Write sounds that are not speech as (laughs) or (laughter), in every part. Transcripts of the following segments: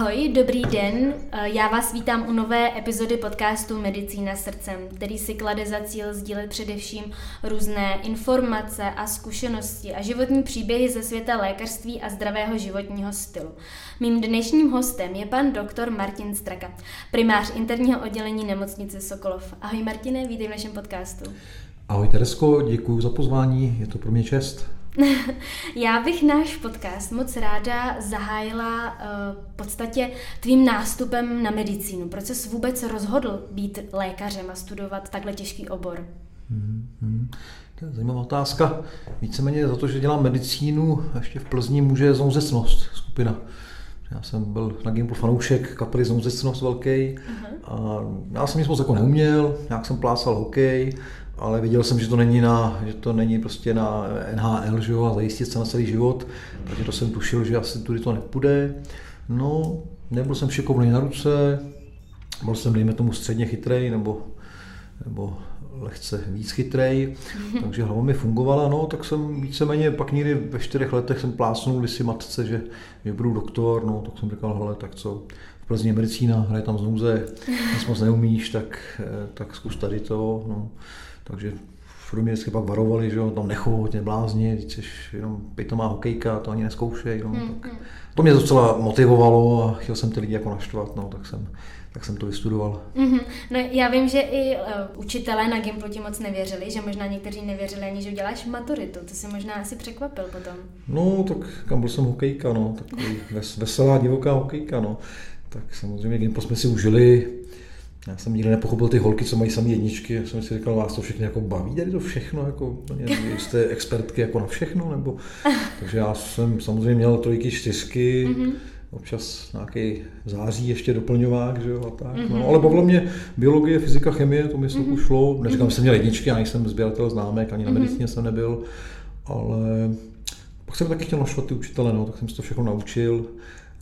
Ahoj, dobrý den. Eh, Já vás vítám u nové epizody podcastu Medicína srdcem, který si klade za cíl sdílet především různé informace a zkušenosti a životní příběhy ze světa lékařství a zdravého životního stylu. Mým dnešním hostem je pan doktor Martin Straka, primář interního oddělení nemocnice Sokolov. Ahoj Martine, vítej v našem podcastu. Ahoj Teresko, děkuji za pozvání, je to pro mě čest. (laughs) Já bych náš podcast moc ráda zahájila uh, v podstatě tvým nástupem na medicínu. Proč jsi vůbec rozhodl být lékařem a studovat takhle těžký obor? Mm-hmm. To je zajímavá otázka. Víceméně za to, že dělám medicínu, ještě v Plzni může zouzecnost skupina. Já jsem byl na Gimplu fanoušek kapely Zouzecnost velký uh-huh. a já jsem nic moc jako neuměl, nějak jsem plásal hokej, ale viděl jsem, že to není, na, že to není prostě na NHL že jo, a zajistit se na celý život, takže to jsem tušil, že asi tudy to nepůjde. No, nebyl jsem šikovný na ruce, byl jsem, dejme tomu, středně chytrej, nebo, nebo lehce víc chytrej, (laughs) takže hlava mi fungovala, no, tak jsem víceméně pak někdy ve čtyřech letech jsem plásnul si matce, že, že budu doktor, no, tak jsem říkal, hele, tak co, v Plzně medicína, hraje tam z nouze, nic moc neumíš, tak, tak zkus tady to, no. Takže v mě vždycky pak varovali, že jo, tam nechoď, neblázni, jsi jenom pitomá hokejka, to ani neskoušej. No, hmm, tak hmm. to mě docela motivovalo a chtěl jsem ty lidi jako naštvat, no, tak jsem, tak jsem to vystudoval. Mm-hmm. No, já vím, že i uh, učitelé na Gimplu ti moc nevěřili, že možná někteří nevěřili ani, že uděláš maturitu. To si možná asi překvapil potom. No, tak kam byl jsem hokejka, no, takový ves, veselá divoká hokejka, no. Tak samozřejmě Gimplu jsme si užili, já jsem nikdy nepochopil ty holky, co mají samé jedničky. Já jsem si říkal, vás to všechny jako baví, tady to všechno, jako, jste expertky jako na všechno, nebo... (laughs) Takže já jsem samozřejmě měl trojky, čtyřky, mm-hmm. občas nějaký září ještě doplňovák, že jo, a tak. Mm-hmm. No, ale bavilo mě biologie, fyzika, chemie, to mi mm-hmm. šlo. Neříkám, že jsem měl jedničky, já nejsem sběratel známek, ani na medicíně mm-hmm. jsem nebyl, ale pak jsem taky chtěl našvat ty učitele, no, tak jsem si to všechno naučil.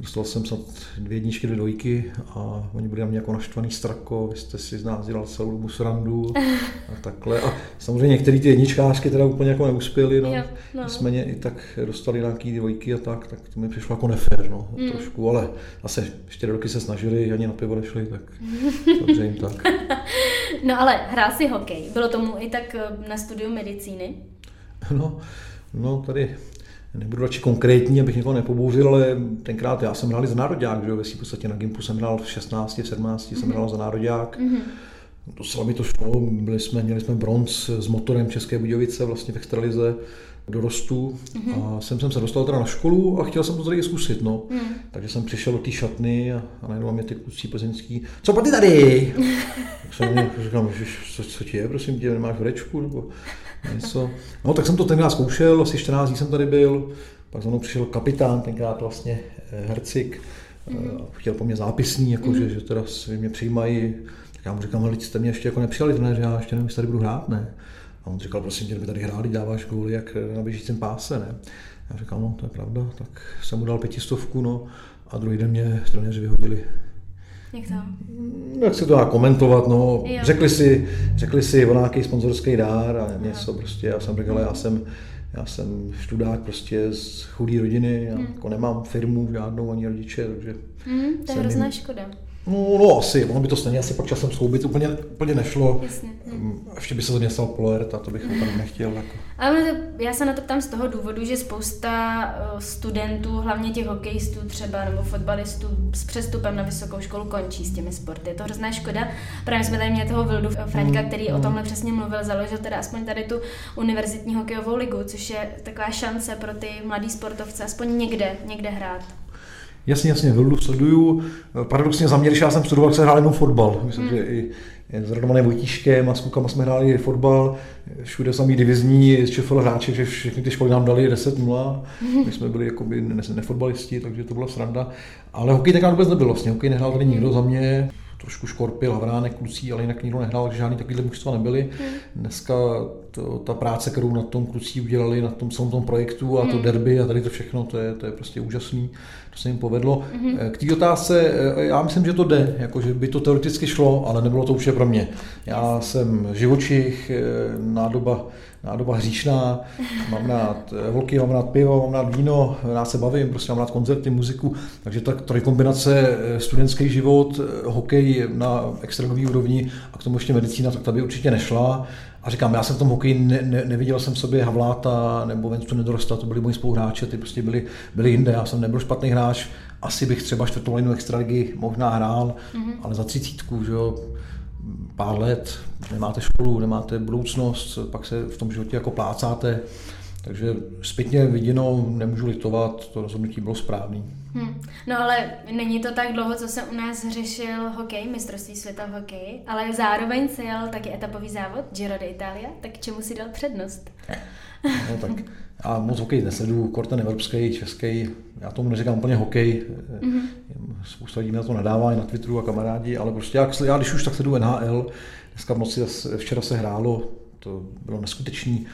Dostal jsem snad dvě jedničky, dvě dvojky a oni byli na mě jako naštvaný strako, vy jste si z nás dělal celou dobu srandu a takhle. A samozřejmě některé ty jedničkářky teda úplně jako neuspěly, no. Jo, no. Nicméně i tak dostali nějaký dvojky a tak, tak to mi přišlo jako nefér, no, mm. trošku, ale zase čtyři roky se snažili, ani na pivo nešli, tak (laughs) dobře jim tak. No ale hrál si hokej, bylo tomu i tak eh, na studiu medicíny? No, no tady nebudu radši konkrétní, abych někoho nepobouřil, ale tenkrát já jsem hrál za národák, že jo, v podstatě na Gimpu jsem hrál v 16, v 17, mm-hmm. jsem hrál za národák. Mm-hmm. Docela mi to šlo, byli jsme, měli jsme bronz s motorem České Budějovice vlastně v extralize dorostu mm-hmm. a jsem, jsem se dostal teda na školu a chtěl jsem to tady zkusit, no. Mm. Takže jsem přišel do té šatny a, a najednou mě ty kluci plzeňský, co pa ty tady? (laughs) tak jsem mě říkal, co, co ti je, prosím tě, nemáš vrečku nebo něco. No tak jsem to tenkrát zkoušel, asi 14 dní jsem tady byl, pak za mnou přišel kapitán, tenkrát vlastně eh, Hercik, mm. chtěl po mě zápisní, jako, mm. že, že teda si mě přijímají, tak já mu říkám, ale jste mě ještě jako nepřijali trenéři, já ještě nevím, jestli tady budu hrát, ne. A on říkal, prosím tě, kdyby tady hráli, dáváš góly jak na běžícím páse, ne? Já říkal, no, to je pravda, tak jsem mu dal pětistovku, no, a druhý den mě trenéři vyhodili. Jak to? Jak se to dá komentovat, no, jo. řekli si, řekli si o nějaký sponzorský dár a něco jo. prostě, já jsem řekl, já jsem, já jsem študák prostě z chudé rodiny, já hmm. jako nemám firmu žádnou ani rodiče, takže... Hmm, to je hrozná škoda. No, no asi, ono by to stejně asi pak časem skloubit úplně, úplně nešlo. Jasně. Hm. Ještě by se mě stal Polaert a to bych opravdu nechtěl. Jako. Ale já se na to ptám z toho důvodu, že spousta eh, studentů, hlavně těch hokejistů třeba nebo fotbalistů s přestupem na vysokou školu končí s těmi sporty. Je to hrozná škoda. Právě jsme tady měli toho Vildu Franka, který mm. o tomhle přesně mluvil, založil teda aspoň tady tu univerzitní hokejovou ligu, což je taková šance pro ty mladý sportovce aspoň někde, někde hrát. Jasně, jasně, Vildu sleduju. Paradoxně za mě, když já jsem studoval, se hrál jenom fotbal. Myslím, mm. že i s Radovanem Vojtíškem a s klukama jsme hráli fotbal, všude samý divizní z ČFL hráči, že všechny ty školy nám dali 10-0, my jsme byli jakoby nefotbalisti, takže to byla sranda. Ale hokej tenkrát vůbec nebyl vlastně, hokej nehrál tady nikdo za mě, trošku Škorpil, Havránek, Klucí, ale jinak nikdo nehrál, takže žádný takovýhle mužstva nebyly. Hmm. Dneska to, ta práce, kterou na tom Klucí udělali, na tom samom tom projektu a to hmm. derby a tady to všechno, to je, to je prostě úžasný, to se jim povedlo. Hmm. K té otázce, eh, já myslím, že to jde, jako, že by to teoreticky šlo, ale nebylo to už pro mě. Já jsem živočich, eh, nádoba nádoba hříšná, mám rád holky, mám rád pivo, mám rád víno, rád se bavím, prostě mám rád koncerty, muziku, takže ta trojkombinace studentský život, hokej na extrémní úrovni a k tomu ještě medicína, tak ta by určitě nešla. A říkám, já jsem v tom hokeji ne, ne, neviděl jsem sobě Havláta nebo Vencu Nedorosta, to byli moji spoluhráči, ty prostě byli, byli jinde, já jsem nebyl špatný hráč, asi bych třeba čtvrtou linu extraligy možná hrál, mm-hmm. ale za třicítku, že jo, pár let, nemáte školu, nemáte budoucnost, pak se v tom životě jako plácáte, takže zpětně viděno nemůžu litovat, to rozhodnutí bylo správné. Hmm. No ale není to tak dlouho, co se u nás řešil hokej, mistrovství světa v hokeji, ale zároveň se jel taky etapový závod Giro d'Italia, tak čemu si dal přednost? No tak já moc hokej nesledu, korten evropský, český, já tomu neříkám úplně hokej, mm-hmm. spousta lidí na to nadává i na Twitteru a kamarádi, ale prostě já, já když už tak sledu NHL, dneska v noci, včera se hrálo, to bylo neskutečný,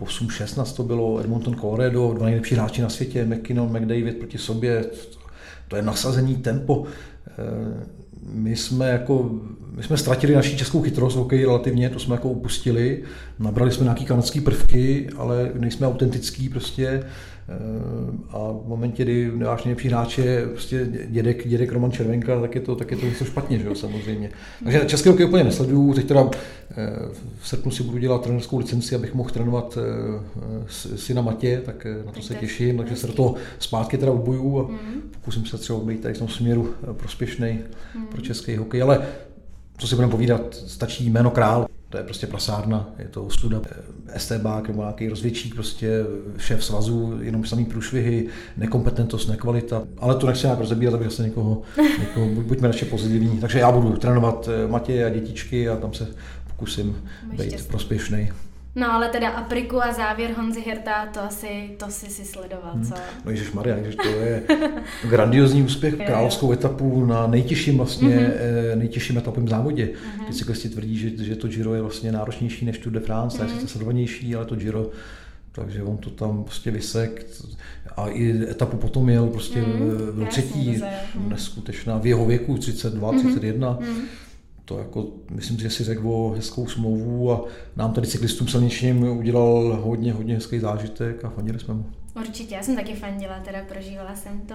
8-16 to bylo Edmonton Colorado, dva nejlepší hráči na světě, McKinnon, McDavid proti sobě, to je nasazení tempo. Eh, my jsme, jako, my jsme ztratili naši českou chytrost hokej relativně, to jsme jako upustili, nabrali jsme nějaký kanadský prvky, ale nejsme autentický prostě. Eh, a v momentě, kdy váš nejlepší hráč je prostě dědek, dědek Roman Červenka, tak je to, tak je to něco špatně, že jo, samozřejmě. Takže český hokej úplně nesleduju, teď teda eh, v srpnu si budu dělat trenerskou licenci, abych mohl trénovat eh, syna Matě, tak na to se těším, takže se do toho zpátky teda odboju a mhm. pokusím se třeba být tady v tom směru prospěšný mhm. pro český hokej, ale co si budeme povídat, stačí jméno král, to je prostě prasárna, je to ostuda. STB nebo nějaký rozvědčík, prostě šéf svazu, jenom samý průšvihy, nekompetentnost, nekvalita. Ale to nechci nějak rozebírat, aby zase někoho, někoho buďme radši pozitivní. Takže já budu trénovat eh, Matěje a dětičky a tam se pokusím být prospěšný. No ale teda Apriku a závěr Honzy Hirta, to asi, to si si sledoval, hmm. co? No Ježiš Maria, to je grandiozní úspěch, královskou etapu na nejtěžším vlastně, mm-hmm. nejtěžším etapovém závodě. Mm-hmm. Ty cyklisti tvrdí, že, že to Giro je vlastně náročnější než Tour de France, mm-hmm. je sledovanější, ale to Giro takže on to tam prostě vysek a i etapu potom jel prostě mm, třetí, neskutečná, v jeho věku 32, mm-hmm. 31. Mm to jako, myslím, že si řekl o hezkou smlouvu a nám tady cyklistům silničním udělal hodně, hodně hezký zážitek a fandili jsme mu. Určitě, já jsem taky fandila, teda prožívala jsem to.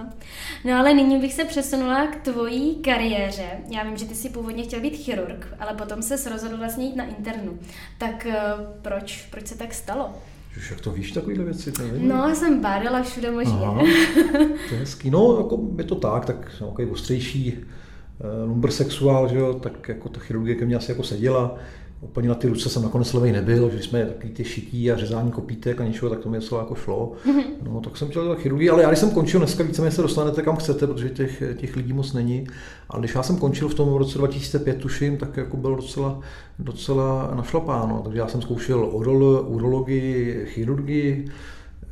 No ale nyní bych se přesunula k tvojí kariéře. Já vím, že ty jsi původně chtěl být chirurg, ale potom se rozhodl vlastně jít na internu. Tak uh, proč, proč se tak stalo? Už jak to víš, takovýhle věci? To nevím. no, jsem bádala všude možně. Aha, to je hezký. No, jako je to tak, tak jsem takový ostřejší Eh, lumbersexuál, že jo, tak jako ta chirurgie ke mně asi jako seděla. Úplně na ty ruce jsem nakonec levej nebyl, že jsme takový ty šití a řezání kopítek a něčeho, tak to mi něco jako šlo. Mhm. No, tak jsem chtěl dělat chirurgii, ale já když jsem končil, dneska víceméně se dostanete kam chcete, protože těch, těch lidí moc není. Ale když já jsem končil v tom roce 2005, tuším, tak jako bylo docela, docela našlapáno. Takže já jsem zkoušel orol, urologii, chirurgii,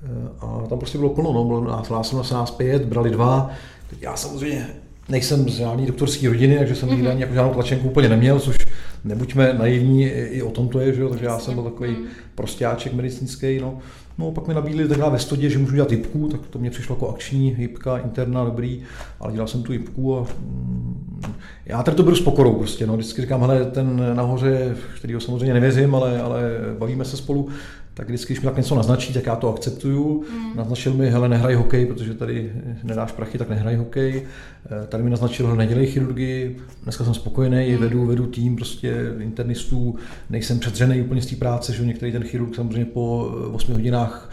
eh, a tam prostě bylo plno, no, bylo nás, nás, nás pět, brali dva, já samozřejmě nejsem z žádný doktorské rodiny, takže jsem nikdy mhm. ani jako žádnou tlačenku úplně neměl, což nebuďme naivní, i o tom to je, že jo? takže já jsem byl takový mhm. prostěáček medicínský. No. no pak mi nabídli takhle ve stodě, že můžu dělat jipku, tak to mě přišlo jako akční jipka, interna, dobrý, ale dělal jsem tu jipku a mm, já tady to beru s pokorou prostě, no. vždycky říkám, hele, ten nahoře, kterýho samozřejmě nevěřím, ale, ale bavíme se spolu, tak vždycky, když mi tak něco naznačí, tak já to akceptuju. Mm. Naznačil mi, hele, nehraj hokej, protože tady nedáš prachy, tak nehraj hokej. Eh, tady mi naznačil, hele, nedělej chirurgii. Dneska jsem spokojený, mm. vedu, vedu tým prostě internistů, nejsem předřený úplně z té práce, že některý ten chirurg samozřejmě po 8 hodinách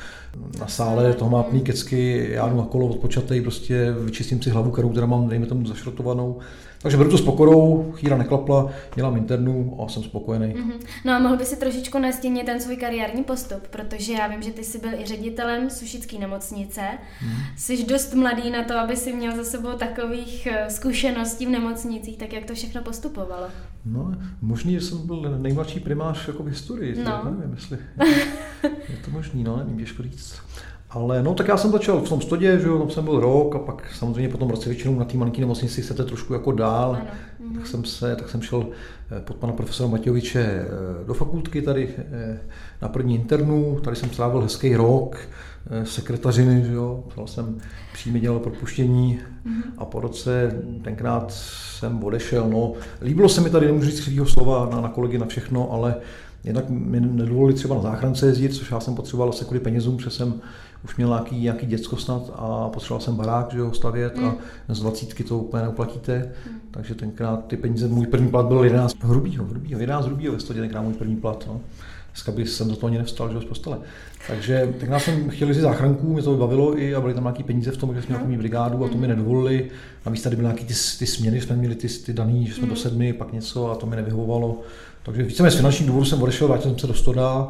na sále, toho má plný kecky, já jdu na kolo odpočatej, prostě vyčistím si hlavu, kterou teda mám, dejme tomu, zašrotovanou. Takže beru to s pokorou, chýra neklapla, dělám internu a jsem spokojený. Mm-hmm. No a mohl by si trošičku nastínit ten svůj kariérní postup, protože já vím, že ty jsi byl i ředitelem Sušické nemocnice. Mm. Jsi dost mladý na to, aby si měl za sebou takových eh, zkušeností v nemocnicích, tak jak to všechno postupovalo? No, možný, že jsem byl nejmladší primář jako v historii, no. nevím, jestli (laughs) je to možný, no, nevím, těžko říct. Ale no, tak já jsem začal v tom stodě, že jo, tam jsem byl rok a pak samozřejmě po tom roce většinou na té malinký nemocnici chcete trošku jako dál. Ano. Tak mhm. jsem, se, tak jsem šel eh, pod pana profesora Matějoviče eh, do fakultky tady na první internu, tady jsem strávil hezký rok, sekretařiny, že jo, jsem přímě dělal propuštění mm-hmm. a po roce tenkrát jsem odešel. No, líbilo se mi tady, nemůžu říct svého slova na, na kolegy, na všechno, ale Jednak mi nedovolili třeba na záchrance jezdit, což já jsem potřeboval asi kvůli penězům, protože jsem už měl nějaký, nějaký děcko snad a potřeboval jsem barák, že ho stavět mm. a z dvacítky to úplně neuplatíte. Mm. Takže tenkrát ty peníze, můj první plat byl 11 hrubýho, hrubýho, 11 hrubýho ve stodě, tenkrát můj první plat. No. Dneska bych jsem do toho ani nevstal, že z postele. Takže tak nás jsem chtěl si záchranku, mě to bavilo i a byly tam nějaké peníze v tom, že jsme měli mm. brigádu a to mi nedovolili. A víc tady byly nějaké ty, ty směny, jsme měli ty, ty daný, že jsme mm. do sedmi, pak něco a to mi nevyhovovalo. Takže víceméně z finančních důvodů jsem odešel, vrátil jsem se do Stoda,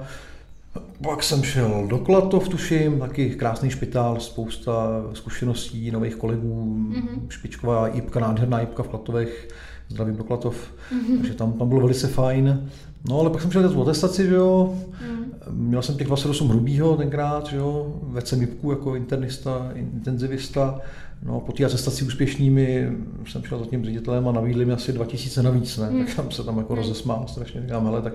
pak jsem šel do Klatov, tuším, taky krásný špitál, spousta zkušeností, nových kolegů, mm-hmm. špičková jípka, nádherná jípka v Klatovech, zdravím do Klatov, mm-hmm. takže tam, tam bylo velice fajn. No ale pak jsem šel tu atestaci, že jo, mm. měl jsem těch 28 hrubýho tenkrát, že jo, vedl jsem jako internista, intenzivista, No, po té atestaci úspěšnými jsem šel za tím ředitelem a navídli mi asi 2000 navíc, ne? Hmm. tak jsem se tam jako hmm. rozesmál strašně, říkám, hele, tak,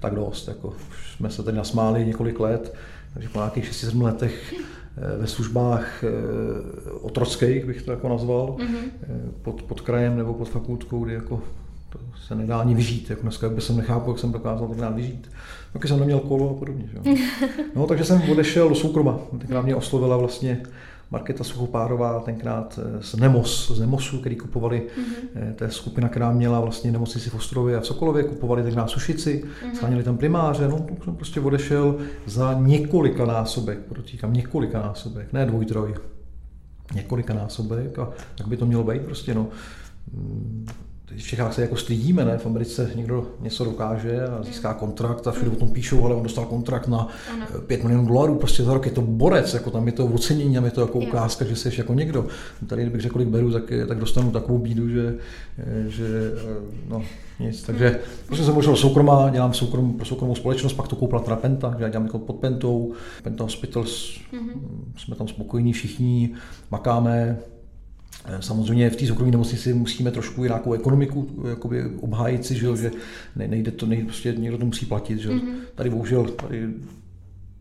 tak dost, jako, už jsme se teď nasmáli několik let, takže po nějakých 6-7 letech eh, ve službách eh, otrockých, bych to jako nazval, mm-hmm. pod, pod krajem nebo pod fakultkou, kdy jako to se nedá ani vyžít. Jako dneska by jsem nechápal, jak jsem dokázal tenkrát vyžít. Taky jsem neměl kolo a podobně. Že? (laughs) No, takže jsem odešel do soukroma. Tenkrát mě oslovila vlastně Marketa Suchopárová tenkrát eh, z Nemos, z Nemosu, který kupovali, mm-hmm. to je skupina, která měla vlastně nemocnici v Ostrově a v Sokolově, kupovali tenkrát sušici, mm-hmm. scháněli tam primáře, no to jsem prostě odešel za několika násobek, podotýkám několika násobek, ne dvoj, troj, několika násobek a tak by to mělo být prostě, no mm, v Čechách se jako stydíme, ne? V Americe někdo něco dokáže a získá kontrakt a všude o tom píšou, ale on dostal kontrakt na ano. 5 milionů dolarů, prostě za rok je to borec, jako tam je to ocenění, tam je to jako ukázka, že jsi jako někdo. Tady, kdybych řekl, kolik beru, tak, tak dostanu takovou bídu, že, že no, nic. Takže prostě jsem možná soukromá, dělám soukrom, pro soukromou společnost, pak to koupila teda Penta, že já dělám jako pod Pentou, Penta Hospitals, mm-hmm. jsme tam spokojení všichni, makáme, Eh, samozřejmě v té soukromé nemocnici musíme trošku nějakou ekonomiku jakoby obhájit si, že, že nejde to, nejde, prostě někdo to musí platit. Že. Mm-hmm. Tady bohužel tady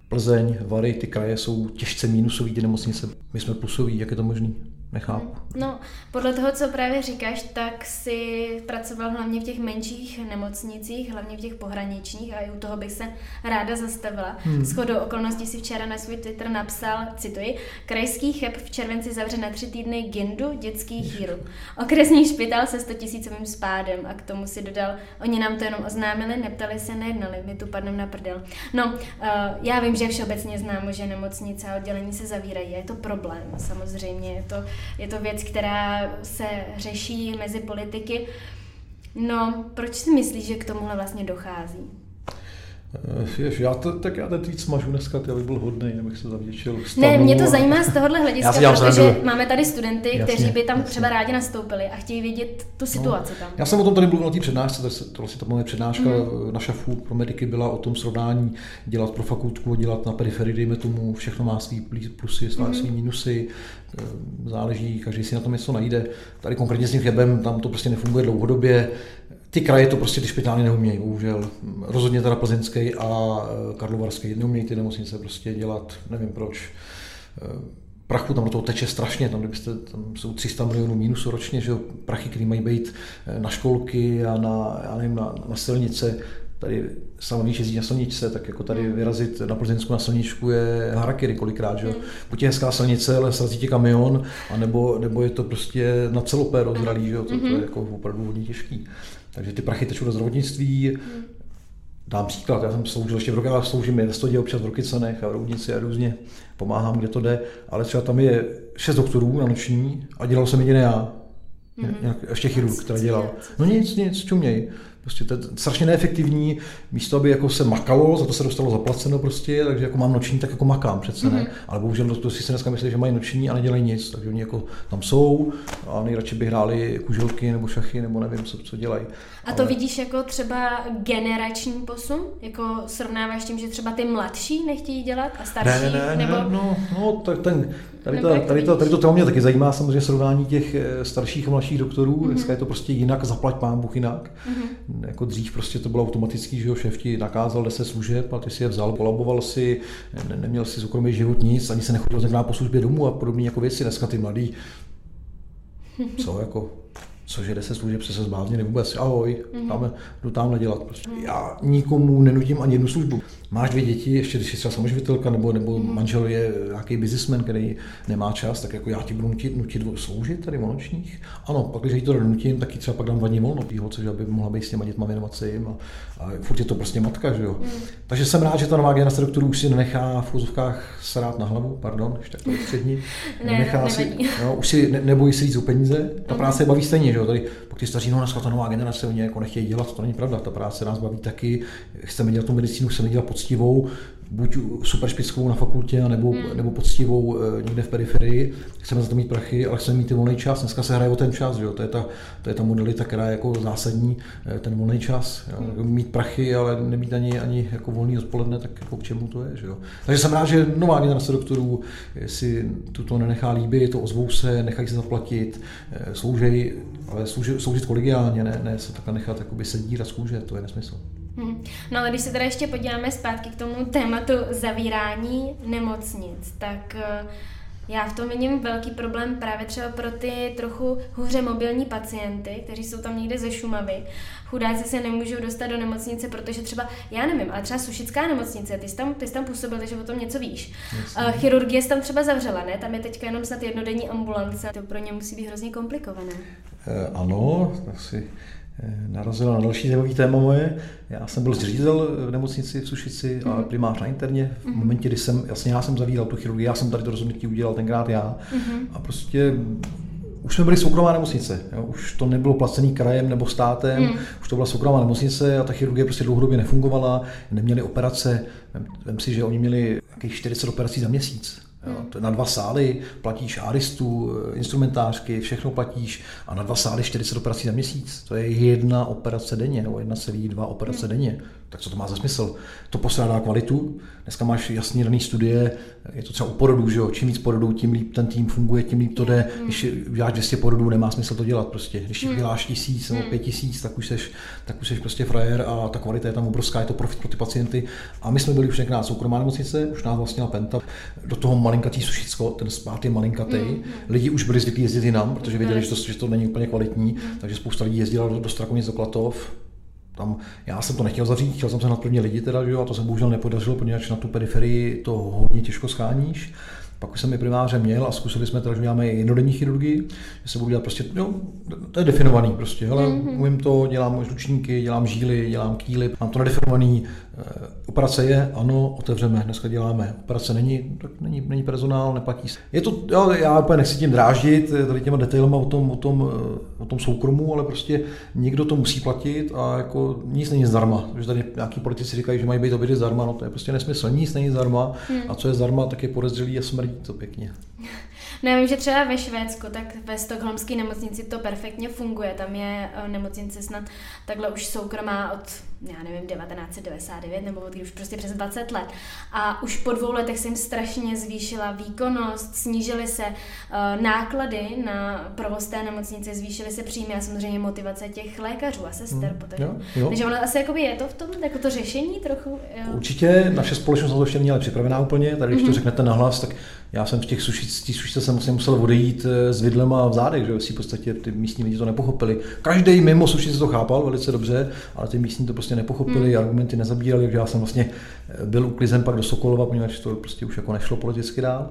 Plzeň, Vary, ty kraje jsou těžce mínusový, ty nemocnice. My jsme plusoví, jak je to možné? Nechápu. No, podle toho, co právě říkáš, tak si pracoval hlavně v těch menších nemocnicích, hlavně v těch pohraničních a i u toho bych se ráda zastavila. Hmm. Shodou okolností si včera na svůj Twitter napsal, cituji, krajský cheb v červenci zavře na tři týdny Gindu, dětský chýru. Okresní špitál se 100 tisícovým spádem a k tomu si dodal, oni nám to jenom oznámili, neptali se, nejednali, my tu padnem na prdel. No, uh, já vím, že všeobecně známo, že nemocnice a oddělení se zavírají, je to problém, samozřejmě, je to je to věc, která se řeší mezi politiky. No, proč si myslíš, že k tomuhle vlastně dochází? Eh, Jež, já to, tak já ten tweet smažu dneska, ty, abych byl hodný, abych se zavděčil stanu. Ne, mě to zajímá z tohohle hlediska, protože máme tady studenty, jasně, kteří by tam jasně. třeba rádi nastoupili a chtějí vědět tu no, situaci no, tam. Já jsem o tom tady mluvil na té přednášce, to, to vlastně ta moje přednáška mm. na šafu pro mediky byla o tom srovnání dělat pro fakultku, dělat na periferii, dejme tomu, všechno má svý plusy, svý, mm. svý minusy, eh, záleží, každý si na tom něco najde. Tady konkrétně s tím chebem, tam to prostě nefunguje dlouhodobě, ty kraje to prostě ty špitály neumějí, bohužel. Rozhodně teda plzeňský a e, karlovarský neumějí ty nemocnice prostě dělat, nevím proč. E, prachu tam do toho teče strašně, tam, kdybyste, tam jsou 300 milionů mínusu ročně, že jo, prachy, které mají být e, na školky a na, já nevím, na, na silnice, tady sama víš, jezdí na silničce, tak jako tady vyrazit na Plzeňsku na silničku je harakiry kolikrát, že jo. Hmm. Buď je hezká silnice, ale srazí tě kamion, a nebo, nebo je to prostě na celopé rozralý, že jo, to, to je mhm. jako opravdu hodně těžký. Takže ty prachy tečou do zdravotnictví. Hmm. Dám příklad, já jsem sloužil ještě v roce, já sloužím ve Stodě, občas v Rokycanech a v Roudnici a různě pomáhám, kde to jde, ale třeba tam je šest doktorů na noční a dělal jsem jediný já. Mm-hmm. Ještě chirurg, který dělal. No nic, nic, čuměj. Prostě to je strašně neefektivní, místo aby jako se makalo, za to se dostalo zaplaceno prostě, takže jako mám noční, tak jako makám přece, mm-hmm. ne? Mhm. Ale bohužel to si se dneska myslí, že mají noční a nedělají nic, takže oni jako tam jsou a nejradši by hráli kuželky nebo šachy nebo nevím, co, co dělají. A to Ale... vidíš jako třeba generační posun? Jako srovnáváš tím, že třeba ty mladší nechtějí dělat a starší? Ne, ne, ne, nebo... ne no, no, tak ten, Tady, to, tady, to, tady to téma mě taky zajímá samozřejmě srovnání těch eh, starších a mladších doktorů. Mm-hmm. Dneska je to prostě jinak, zaplať pán Bůh jinak. Mm-hmm. Jako dřív prostě to bylo automatický, že jo, šéf ti nakázal 10 služeb a ty si je vzal, kolaboval si, ne, neměl si soukromý život nic, ani se nechodil znamená po službě domů a podobné jako věci. Dneska ty mladí, co jako, což je 10 služeb, se se zbláznili vůbec, ahoj, mm-hmm. tam, jdu tamhle dělat. Prostě. Já nikomu nenutím ani jednu službu. Máš dvě děti, ještě když jsi třeba samoživitelka, nebo, nebo mm-hmm. manžel je nějaký bizismen, který nemá čas, tak jako já ti budu nutit, nutit sloužit tady v nočních. Ano, pak když jí to donutím, tak ji třeba pak dám dva dní volno tý holce, že aby mohla být s těma dětma věnovat se jim. A, a furt je to prostě matka, že jo. Mm. Takže jsem rád, že ta nová generace doktorů už si nenechá v úzovkách srát na hlavu, pardon, ještě takhle střední. ne, nechá si, no, už si ne, nebojí se jít o peníze. Ta mm. práce baví stejně, že jo. Tady, pak ty staří, no dneska ta nová generace, oni jako nechtějí dělat, to není pravda. Ta práce nás baví taky. Chceme dělat tu medicínu, chceme dělat poctivou, buď super špickou na fakultě, nebo, hmm. nebo poctivou e, někde v periferii. Chceme za to mít prachy, ale chceme mít ty volný čas. Dneska se hraje o ten čas, jo? To, je ta, to je ta modalita, která je jako zásadní, e, ten volný čas. Jo? Hmm. Mít prachy, ale nemít ani, ani jako volný odpoledne, tak jako k čemu to je. Že jo? Takže jsem rád, že nová generace doktorů si tuto nenechá líbit, to ozvou se, nechají se zaplatit, sloužej, ale sloužit, kolegiálně, ne, ne se takhle nechat sedírat z kůže, to je nesmysl. Hmm. No ale když se teda ještě podíváme zpátky k tomu tématu zavírání nemocnic, tak eh, já v tom vidím velký problém právě třeba pro ty trochu hůře mobilní pacienty, kteří jsou tam někde ze Šumavy. Chudáci se nemůžou dostat do nemocnice, protože třeba, já nevím, ale třeba Sušická nemocnice, ty jsi tam, ty jsi tam působil, takže o tom něco víš. Jasně. Chirurgie se tam třeba zavřela, ne? Tam je teďka jenom snad jednodenní ambulance. To pro ně musí být hrozně komplikované. E, ano, asi Eh, narazila na další zajímavý téma moje. Já jsem byl zřizel v nemocnici v Sušici a mhm. primář na interně. V mhm. momentě, kdy jsem, jasně já jsem zavíral tu chirurgii, já jsem tady to rozhodnutí udělal tenkrát já. Mhm. A prostě už jsme byli soukromá nemocnice. Jo? Už to nebylo placený krajem nebo státem, mm. už to byla soukromá nemocnice a ta chirurgie prostě dlouhodobě nefungovala, neměli operace. Vem, vem si, že oni měli nějakých 40 operací za měsíc. Jo, to na dva sály platíš aristu, instrumentářky, všechno platíš a na dva sály 40 operací za měsíc. To je jedna operace denně, nebo 1,2 operace hmm. denně. Tak co to má za smysl? To postrádá kvalitu. Dneska máš jasně daný studie, je to třeba u porodů, že jo? čím víc porodů, tím líp ten tým funguje, tím líp to jde. Hmm. Když uděláš 200 porodů, nemá smysl to dělat prostě. Když hmm. uděláš tisíc nebo pět tisíc, tak už seš, tak už seš prostě frajer a ta kvalita je tam obrovská, je to profit pro ty pacienty. A my jsme byli už někdy soukromá nemocnice, už nás vlastně na Penta, do toho malinkatý Sušicko, ten spát je malinkatý. Mm. Lidi už byli zvyklí jezdit jinam, protože věděli, že to, že to není úplně kvalitní, mm. takže spousta lidí jezdila do, do Strakomic, do Klatov, tam, já jsem to nechtěl zavřít, chtěl jsem se na první lidi teda, že jo, a to se bohužel nepodařilo, protože na tu periferii to hodně těžko scháníš. Pak už jsem i primáře měl a zkusili jsme teda, že děláme jednodenní chirurgii, že se budu dělat prostě, no, to je definovaný prostě, hele, mm-hmm. umím to, dělám žlučníky, dělám žíly, dělám kýly, mám to nadefinovaný, operace je, ano, otevřeme, dneska děláme, operace není, tak není, není personál, neplatí se. Je to, já, já úplně nechci tím dráždit eh, tady těma detailama o tom, o, tom, eh, o tom soukromu, ale prostě někdo to musí platit a jako nic není zdarma. Že tady nějaký politici říkají, že mají být obědy zdarma, no to je prostě nesmysl, nic není zdarma hmm. a co je zdarma, tak je podezřelý a smrdí to pěkně. (laughs) No já vím, že třeba ve Švédsku, tak ve stokholmské nemocnici to perfektně funguje. Tam je eh, nemocnice snad takhle už soukromá od, já nevím, 1999 nebo od už prostě přes 20 let. A už po dvou letech se jim strašně zvýšila výkonnost, snížily se uh, náklady na provoz té nemocnice, zvýšily se příjmy a samozřejmě motivace těch lékařů a sester. Hmm, jo, jo. Takže ono asi jakoby je to v tom, jako to řešení trochu. Jo. Určitě, naše společnost na to ještě měla připravená úplně, tady když mm-hmm. to mhm. řeknete nahlas, tak já jsem v těch sušic, jsem vlastně musel odejít eh, s vidlema v zádech, že si v podstatě ty místní lidi to nepochopili. Každý mimo sušice to chápal velice dobře, ale ty místní to prostě nepochopili, hmm. argumenty nezabírali, takže já jsem vlastně eh, byl uklizen pak do Sokolova, poněvadž to prostě už jako nešlo politicky dál.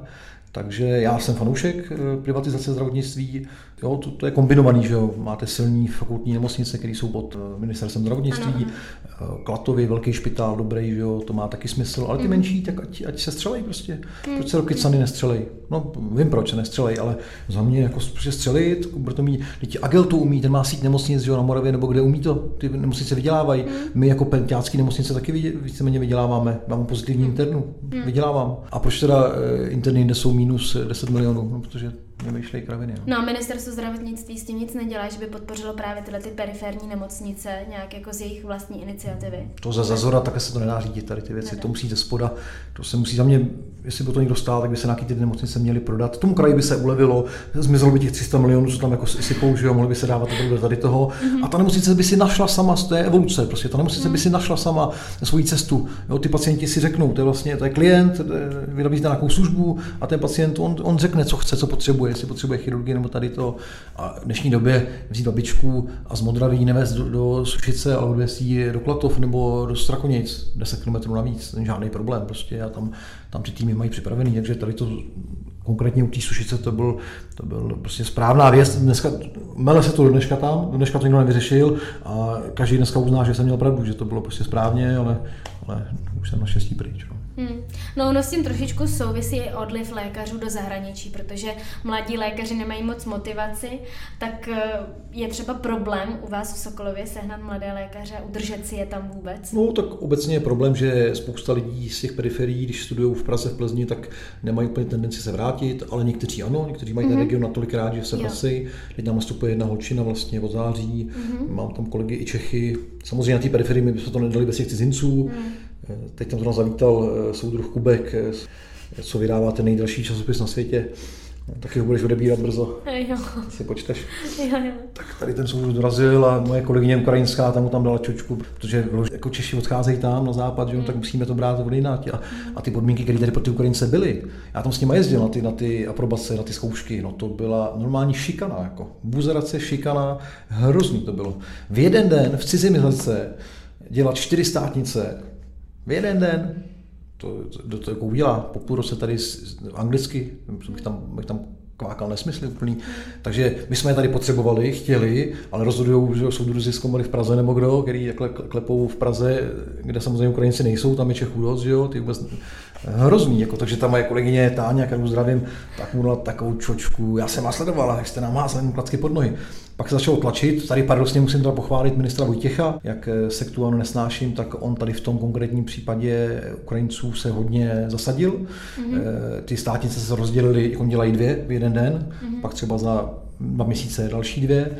Takže já jsem fanoušek eh, privatizace zdravotnictví. Jo, to, to je kombinovaný, že jo. Máte silní fakultní nemocnice, které jsou pod eh, ministerstvem zdravotnictví. Ano. Eh, Klatově, velký špitál, dobrý, že jo, to má taky smysl. Ale ty mm. menší, tak ať, ať se střelej prostě. Mm. Proč se roky cany nestřelej? No, vím proč se nestřelej, ale za mě jako prostě střelit, to mít, teď Agel to umí, ten má síť nemocnic, že jo, na Moravě, nebo kde umí to, ty nemocnice vydělávají. Mm. My jako pentiácký nemocnice taky víceméně vyděláváme, mám pozitivní mm. internu, mm. vydělávám. A proč teda interny jinde jsou minus 10 milionů, no, protože vymýšlejí kraviny. No. no a ministerstvo zdravotnictví s tím nic nedělá, že by podpořilo právě tyhle ty periferní nemocnice nějak jako z jejich vlastní iniciativy. To za zazora také se to nedá řídit, tady ty věci, Nedá. to musí ze spoda, to se musí za mě, jestli by to někdo stál, tak by se nějaký ty nemocnice měly prodat. Tomu kraji by se ulevilo, zmizelo by těch 300 milionů, co tam jako si použijou, mohli by se dávat do tady toho. Mm-hmm. A ta nemocnice by si našla sama, to je evoluce, prostě ta nemocnice mm-hmm. by si našla sama svoji cestu. Jo, ty pacienti si řeknou, to je vlastně to je klient, vy nabízíte nějakou službu a ten pacient on, on řekne, co chce, co potřebuje jestli potřebuje chirurgii nebo tady to. A v dnešní době vzít babičku a z Modraví nevést do, do Sušice, ale odvést ji do Klatov nebo do Strakonic, 10 km navíc, není žádný problém prostě a tam, tam ty týmy mají připravený, takže tady to konkrétně u té sušice to byl, to byl prostě správná věc. Dneska, mele se to do dneška tam, do dneška to nikdo nevyřešil a každý dneska uzná, že jsem měl pravdu, že to bylo prostě správně, ale, ale už jsem naštěstí pryč. No. Hmm. No ono s tím trošičku souvisí i odliv lékařů do zahraničí, protože mladí lékaři nemají moc motivaci, tak eh, je třeba problém u vás v Sokolově sehnat mladé lékaře a udržet si je tam vůbec? No tak obecně je problém, že spousta lidí z těch periferií, když studují v Praze, v Plzni, tak nemají úplně tendenci se vrátit, ale někteří ano, někteří mají mm-hmm. ten mhm. region natolik rád, že se vrací. Teď nám nastupuje jedna holčina vlastně od září, mm-hmm. mám tam kolegy i Čechy. Samozřejmě na té periferii my bychom to nedali bez těch cizinců. Mm. Teď tam zrovna zavítal eh, soudruh Kubek, eh, co vydává ten nejdelší časopis na světě. Taky ho budeš odebírat brzo. Jo. Si počteš. Jo, jo. Tak tady ten soudruh dorazil a moje kolegyně ukrajinská tam mu tam dala čočku, protože jako Češi odcházejí tam na západ, že jo, tak mm. musíme to brát od A, a ty podmínky, které tady pro ty Ukrajince byly, já tam s nimi jezdil na ty, na ty aprobace, na ty zkoušky, no to byla normální šikana, jako buzerace, šikana, hrozný to bylo. V jeden den v cizím jazyce dělat čtyři státnice, v jeden den, to, to, to jako udělá. Po půl roce tady anglicky, bych tam, bych tam kvákal nesmysly úplný. Takže my jsme je tady potřebovali, chtěli, ale rozhodují, že jsou druzi z komory v Praze nebo kdo, který takhle klepou v Praze, kde samozřejmě Ukrajinci nejsou, tam je Čechů dost, že jo, ty vůbec hrozný, jako, takže tam moje kolegyně Táňa, kterou zdravím, tak mu dala takovou čočku, já jsem vás sledovala, jak jste nám házeli klacky pod nohy. Pak se začalo tlačit, tady paradoxně musím teda pochválit ministra Vojtěcha, jak eh, sektu ano nesnáším, tak on tady v tom konkrétním případě Ukrajinců se hodně zasadil. Mm-hmm. Ty státnice se rozdělily, on dělají dvě v jeden den, mm-hmm. pak třeba za dva měsíce další dvě.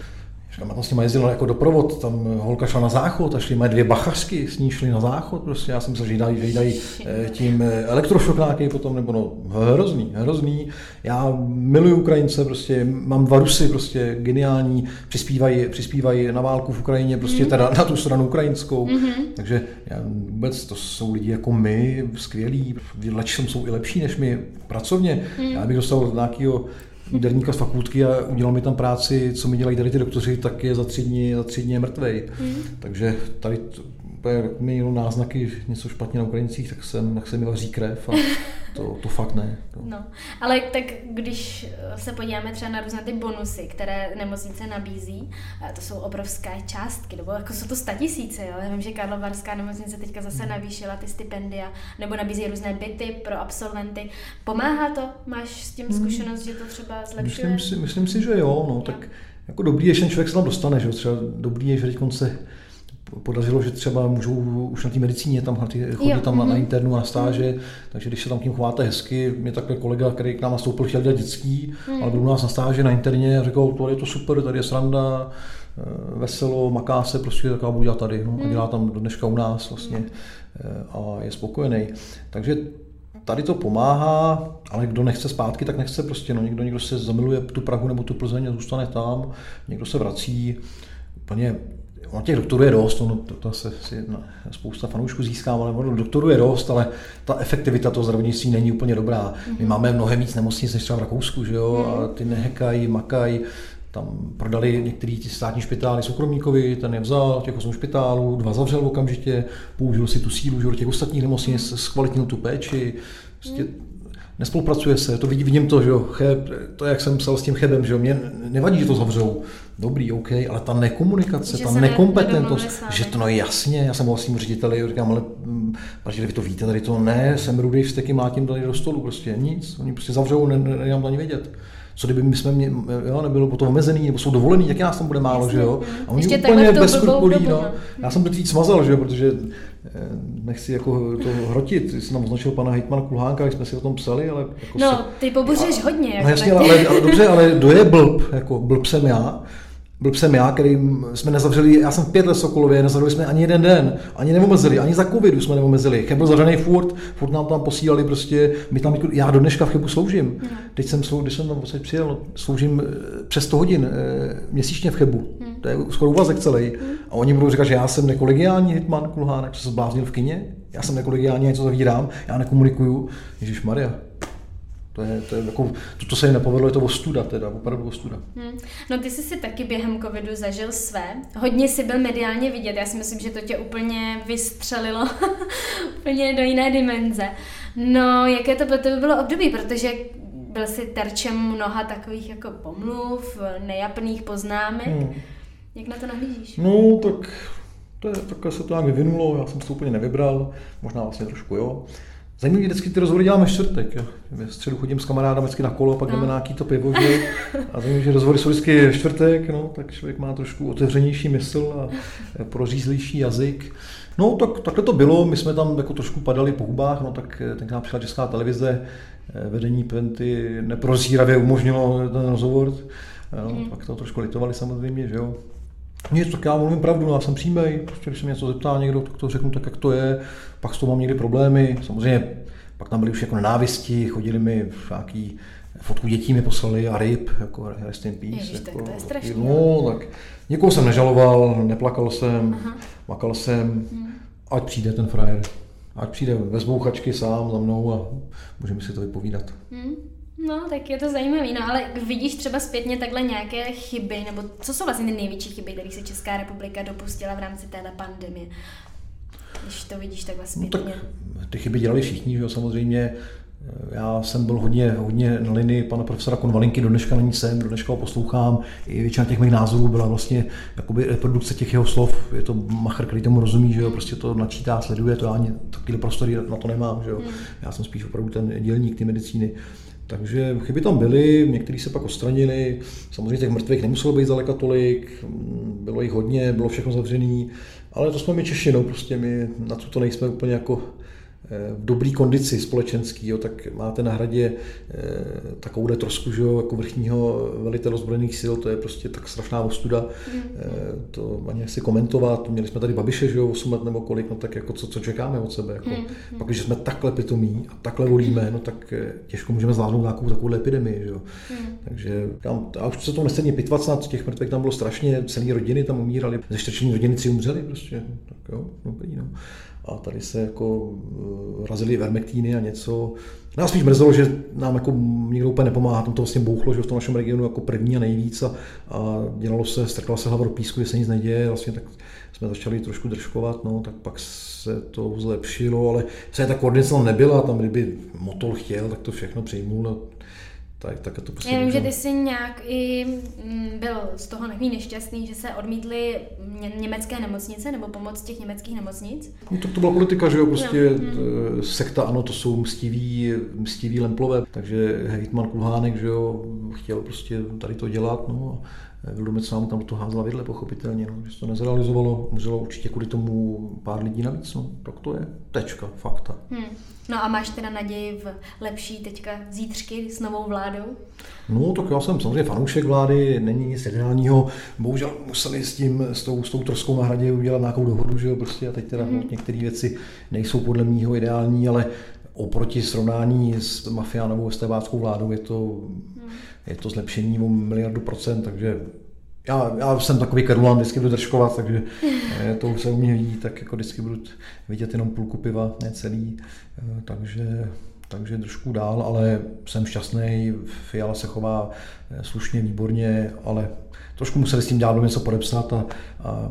Říkám, to s nimi jezdil jako doprovod, tam holka šla na záchod a šli mají dvě bachařky, s ní šli na záchod, prostě já jsem se, že dají, že dají eh, tím eh, elektrošok nějaký potom, nebo no, hrozný, hrozný. Já miluji Ukrajince, prostě mám dva Rusy, prostě geniální, přispívají, přispívají na válku v Ukrajině, prostě mm. teda na tu stranu ukrajinskou, mm-hmm. takže já, vůbec to jsou lidi jako my, skvělí, leč jsou i lepší než my pracovně. Mm. Já bych dostal nějakého úderníka z fakultky a udělal mi tam práci, co mi dělají tady ty doktoři, tak je za tři dny, za tři dny mrtvej. Mm. Takže tady mi jenom náznaky něco špatně na Ukrajincích, tak jsem, tak se mi vaří krev a (laughs) to, to fakt ne. To. No, ale tak když se podíváme třeba na různé ty bonusy, které nemocnice nabízí, to jsou obrovské částky, nebo jako jsou to statisíce, jo? Já vím, že Karlovarská nemocnice teďka zase hmm. navýšila ty stipendia, nebo nabízí různé byty pro absolventy. Pomáhá to? Máš s tím hmm. zkušenost, že to třeba zlepšuje? Myslím si, myslím si že jo, no, tak jako dobrý je, že ten člověk se tam dostane, že třeba dobrý je, že teď se podařilo, že třeba můžou už na té medicíně tam chodit jo. tam mm-hmm. na, mhm. internu a na stáže, takže když se tam tím chováte hezky, mě takhle kolega, který k nám nastoupil, chtěl dělat dětský, mm. ale byl u nás na stáži na interně a řekl, tady je to super, tady je sranda, eh, veselo, maká se, prostě taková budu dělat tady. No, mm. A mhm. dělá tam do dneška u nás vlastně eh, a je spokojený. Takže tady to pomáhá, ale kdo nechce zpátky, tak nechce prostě. No, někdo, někdo se zamiluje tu Prahu nebo tu Plzeň a zůstane tam, někdo se vrací. Úplně On těch doktorů je dost, ono to, to se si no, spousta fanoušků získá, ale ono doktorů je dost, ale ta efektivita toho zdravotnictví není úplně dobrá. My mhm. máme mnohem víc nemocnic než třeba v Rakousku, že jo, a mhm. ty nehekají, makají, tam prodali některý ty státní špitály soukromníkovi, ten je vzal, těch 8 špitálů, dva zavřel okamžitě, použil si tu sílu že těch ostatních nemocnic, zkvalitnil tu péči, prostě mhm nespolupracuje se, to vidí, vidím to, že jo, cheb, to jak jsem psal s tím chebem, že jo, mě nevadí, že to zavřou, dobrý, OK, ale ta nekomunikace, že ta nekompetentnost, že to no jasně, já jsem vlastním řediteli, říkám, ale protože vy to víte, tady to ne, jsem rudý vsteky, mlátím tady do stolu, prostě nic, oni prostě zavřou, ne, ne, ne, to ani vědět co kdyby my jsme mě, jo, nebylo potom omezený, nebo jsou dovolený, jak nás tam bude málo, Jasně. že jo? A oni Ještě úplně bez skrupulí, no. Já jsem to víc smazal, že jo, protože nechci jako to hrotit, jsem tam označil pana Hejtmana Kulhánka, jak jsme si o tom psali, ale... Jako no, se, ty pobořeš hodně. Jako no jasně, ale, ale, dobře, ale kdo je blb, jako blb jsem já, byl jsem já, který jsme nezavřeli, já jsem v pět let Sokolově, nezavřeli jsme ani jeden den, ani neomezili, ani za covidu jsme neomezili. Cheb byl zavřený furt, furt nám tam posílali prostě, my tam, já do dneška v Chebu sloužím. Hmm. Teď jsem, když jsem tam vlastně přijel, sloužím eh, přes 100 hodin e, měsíčně v Chebu. Hmm. To je skoro úvazek celý. Hmm. A oni budou říkat, že já jsem nekolegiální hitman Kulhánek, že se zbláznil v kině, já jsem nekolegiální, něco zavírám, já nekomunikuju. Ježíš Maria, To, je, to, je jako, to, to se jim nepovedlo, je to ostuda teda, opravdu ostuda. Hmm. No ty jsi si taky během covidu zažil své. Hodně si byl mediálně vidět, já si myslím, že to tě úplně vystřelilo (laughs) úplně do jiné dimenze. No, jaké to pro tebe bylo období, protože byl si terčem mnoha takových jako pomluv, nejapných poznámek. Hmm. Jak na to nahlížíš? No, tak to je, takhle se to nějak vyvinulo, já jsem to úplně nevybral, možná vlastně trošku jo. Zajímavý vždycky ty rozhovory děláme čtvrtek. Jo. Ve středu chodím s kamarádem vždycky na kolo, pak jdeme no. na nějaký to pivo. Že? A zajímavé, že rozhovory jsou vždycky čtvrtek, no, tak člověk má trošku otevřenější mysl a prořízlejší jazyk. No, tak, takhle to bylo, my jsme tam jako trošku padali po hubách, no tak tenkrát přišla česká televize, eh, vedení Penty neprozíravě umožnilo ten rozhovor. No, mm. Pak to trošku litovali samozřejmě, že jo. Nic, tak já mluvím pravdu, no, já jsem přímý, prostě když se mě něco zeptá někdo, tak to řeknu tak, jak to je, pak s toho mám někdy problémy, samozřejmě pak tam byly už jako nenávisti, chodili mi nějaký fotku dětí mi poslali a ryb, jako rest in peace. Ježiš, jako, tak to je strašný. No, tak někoho jsem nežaloval, neplakal jsem, Aha. makal jsem, hmm. ať přijde ten frajer. Ať přijde ve zbouchačky sám za mnou a můžeme si to vypovídat. Hmm. No, tak je to zajímavé. No, ale vidíš třeba zpětně takhle nějaké chyby, nebo co jsou vlastně ty největší chyby, které se Česká republika dopustila v rámci téhle pandemie? Když to vidíš takhle zpětně. No, tak ty chyby dělali všichni, že jo, samozřejmě. Já jsem byl hodně, hodně na linii pana profesora Konvalinky, do dneška není jsem, do dneška ho poslouchám. I většina těch mých názorů byla vlastně jakoby reprodukce těch jeho slov. Je to machr, který tomu rozumí, že jo, prostě to načítá, sleduje, to já ani takový prostory na to nemám, že jo. Hmm. Já jsem spíš opravdu ten dělník ty medicíny. Takže chyby tam byly, některý se pak odstranili. Samozřejmě těch mrtvých nemuselo být zdaleka tolik, bylo jich hodně, bylo všechno zavřené, ale to jsme my Češi, no, prostě my na to nejsme úplně jako v dobré kondici společenský, jo, tak máte na hradě eh, takovouhle trosku, že jo, jako vrchního velitele ozbrojených sil, to je prostě tak strašná ostuda, mm. eh, to ani si komentovat, měli jsme tady Babiše, že jo, 8 let nebo kolik, no tak jako co, co čekáme od sebe, jako, mm. pak když jsme takhle pitomí a takhle volíme, no tak eh, těžko můžeme zvládnout nějakou takovou epidemii, že jo. Mm. Takže tam, a už se to nestejně pitvat snad, těch mrtvých tam bylo strašně, celé rodiny tam umírali, ze rodiny tři umřeli prostě, tak jo, no, no a tady se jako eh, razili vermektíny a něco. Nás spíš mrzelo, že nám jako nikdo úplně nepomáhá, tam to vlastně bouchlo, že v tom našem regionu jako první a nejvíc a, a dělalo se, strkala se hlava do písku, že se nic neděje, vlastně tak jsme začali trošku držkovat, no, tak pak se to zlepšilo, ale se ta koordinace tam nebyla, tam kdyby motor chtěl, tak to všechno přijmul, no, tak, tak to prostě Já vím, že ty jsi nějak i mm, byl z toho takový nešťastný, že se odmítly německé nemocnice nebo pomoc těch německých nemocnic? No to, to byla politika, že jo, prostě no. Hmm. sekta, ano, to jsou mstiví, mstiví lemplové, takže hejtman Kulhánek, že jo, chtěl prostě tady to dělat, no Vildomec nám tam to házla vidle, pochopitelně, no, že se to nezrealizovalo, muselo určitě kvůli tomu pár lidí navíc, no, tak to je tečka, fakta. Hmm. No a máš teda naději v lepší teďka zítřky s novou vládou? No, tak já jsem samozřejmě fanoušek vlády, není nic ideálního. Bohužel museli s tím, s tou, s tou troskou na hradě udělat nějakou dohodu, že jo, prostě a teď teda mm-hmm. některé věci nejsou podle mého ideální, ale oproti srovnání s mafiánovou estebáckou vládou je to. Je to zlepšení o miliardu procent, takže já, já jsem takový kerulan, vždycky budu držkovat, takže (laughs) eh, to se u mě vidí, tak jako vždycky budu vidět jenom půlku piva, ne celý, eh, takže, takže držku dál, ale jsem šťastný, Fiala se chová eh, slušně, výborně, ale trošku museli s tím dělat něco podepsat a, a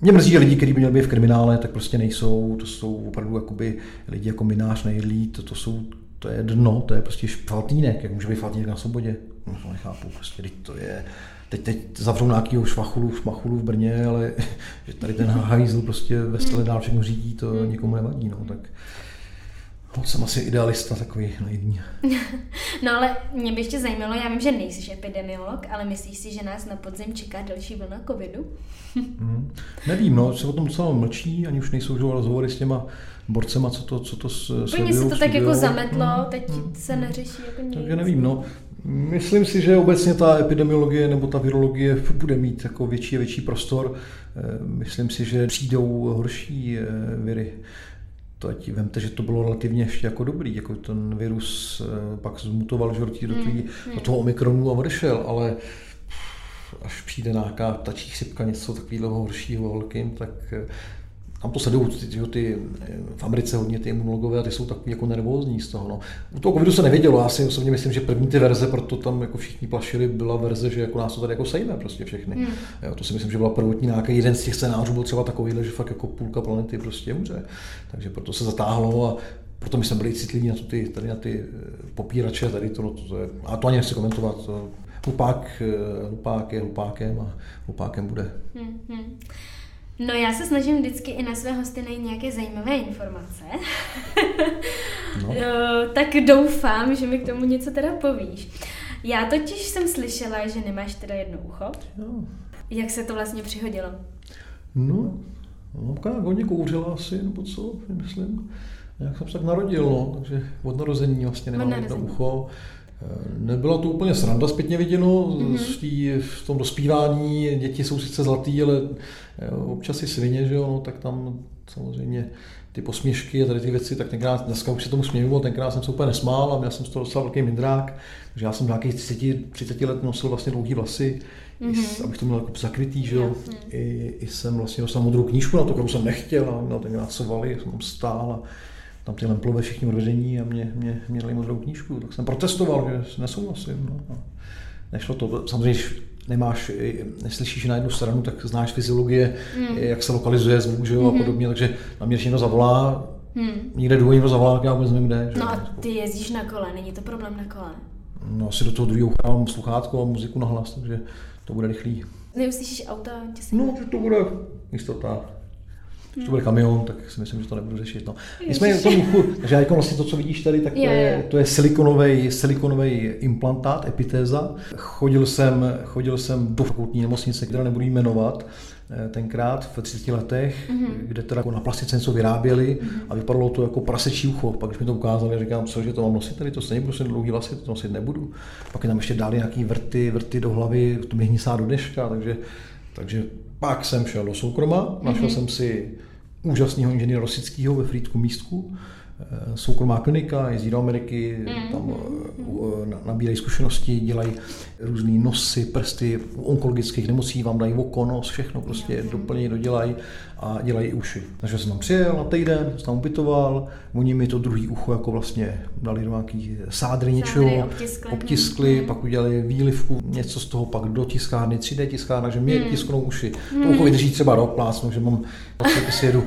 mě mrzí, že lidi, kteří by měli být v kriminále, tak prostě nejsou, to jsou opravdu jakoby lidi jako minář, nejlí, to, to jsou to je dno, to je prostě faltýnek, jak může být faltýnek na svobodě. No, to nechápu, prostě to je, teď, teď zavřou nějakýho švachulu, šmachulu v Brně, ale (laughs) že tady ten hajzl prostě ve stole dál všechno řídí, to hmm. nikomu nevadí, no, tak No, jsem asi idealista takový naivní. (laughs) no ale mě by ještě zajímalo, já vím, že nejsi epidemiolog, ale myslíš si, že nás na podzim čeká další vlna covidu? mm, nevím, no, se o tom docela mlčí, ani už nejsou rozhovory s těma borcema, co to, co to Úplně se to tak jako zametlo, mm, teď mm, se neřeší jako nic. Takže nevím, no. Myslím si, že obecně ta epidemiologie nebo ta virologie bude mít jako větší a větší prostor. Eh, myslím si, že přijdou horší eh, viry. To ať vemte, že to bylo relativně ještě jako dobrý, jako ten virus eh, pak zmutoval že do, tý, hmm, do toho omikronu a odešel, ale až přijde nějaká ptačí chřipka, něco takového horšího velkým, tak tam to sledují ty, ty, v Americe hodně ty imunologové a ty jsou takový jako nervózní z toho. No. U toho covidu se nevědělo, já si osobně myslím, že první ty verze, proto tam jako všichni plašili, byla verze, že jako nás to tady jako sejme prostě všechny. Hmm. Jo, to si myslím, že byla prvotní nějaký jeden z těch scénářů byl třeba takovýhle, že fakt jako půlka planety prostě umře. Takže proto se zatáhlo a proto my jsme byli citliví na, ty, tady na ty eh, popírače, tady to, to, to je, a to ani nechci komentovat, to, hlupák, eh, hlupák je hlupákem a hlupákem bude. Hmm, hmm. No já se snažím vždycky i na své hosty najít nějaké zajímavé informace. (laughs) no. (laughs) tak doufám, že mi k tomu něco teda povíš. Já totiž jsem slyšela, že nemáš teda jedno ucho. Jo. Jak se to vlastně přihodilo? No, mamka hodně kouřila asi, nebo co, myslím. Jak jsem se tak narodil, no, takže od narození vlastně nemám jedno ucho. Nebyla to úplně sranda zpětně viděno, mm-hmm. v, tý, v tom dospívání děti jsou sice zlatý, ale eh, občas i svině, že jo, no, tak tam samozřejmě ty posměšky a tady ty věci, tak tenkrát, dneska už se tomu směju, tenkrát jsem se úplně nesmál a měl jsem z toho docela velký mindrák, takže já jsem nějakých 30, 30 let nosil vlastně dlouhý vlasy, mm-hmm. abych to měl jako zakrytý, že jo. I, I, jsem vlastně dostal modrou knížku na to, kterou jsem nechtěl a měl tenkrát co valy, jsem tam stál a tam ty lemplové všichni odvedení a mě, mě, mě dali modrou knížku, tak jsem protestoval, že nesouhlasím. No. Nešlo to, samozřejmě, nemáš, neslyšíš na jednu stranu, tak znáš fyziologie, mm. jak se lokalizuje zvuk, že jo, mm-hmm. a podobně, takže na mě, když někdo zavolá, mm. někde druhý někdo zavolá, tak já vůbec nevím kde. Že? No a ty jezdíš na kole, není to problém na kole? No asi do toho druhého mám sluchátko a muziku na hlas, takže to bude rychlý. Neuslyšíš auta? No, že to bude jistota. Když to bude kamion, tak si myslím, že to nebudu řešit. No. Nicméně to uchu, takže jako vlastně to, co vidíš tady, tak to je, to je silikonový, silikonový implantát, epitéza. Chodil jsem, chodil jsem do fakultní nemocnice, která nebudu jmenovat, eh, tenkrát v 30 letech, mm-hmm. kde teda jako na plastice něco vyráběli mm-hmm. a vypadalo to jako prasečí ucho. Pak když mi to ukázali, říkám, co, že to mám nosit tady, to stejně budu nosit dlouhý vlasy, to nosit nebudu. Pak je tam ještě dali nějaký vrty, vrty do hlavy, to mi hnisá do dneška, takže, takže pak jsem šel do soukroma, našel mm-hmm. jsem si úžasného inženýra Rosického ve Frýdku místku, soukromá klinika, jezdí do Ameriky, mm-hmm. tam eh, nabírají zkušenosti, dělají různé nosy, prsty, u onkologických nemocí vám dají oko, nos, všechno prostě mm-hmm. doplnějí, dodělají a dělají i uši. Takže jsem tam přijel na týden, jsem tam ubytoval, oni mi to druhý ucho jako vlastně dali do nějaký sádry něčeho, obtiskli, obtiskli mm. pak udělali výlivku, něco z toho pak do tiskárny, 3D tiskárna, že mě mm. tisknou uši. Mm. To ucho vydrží třeba rok, plásnu, že mám, pak si jedu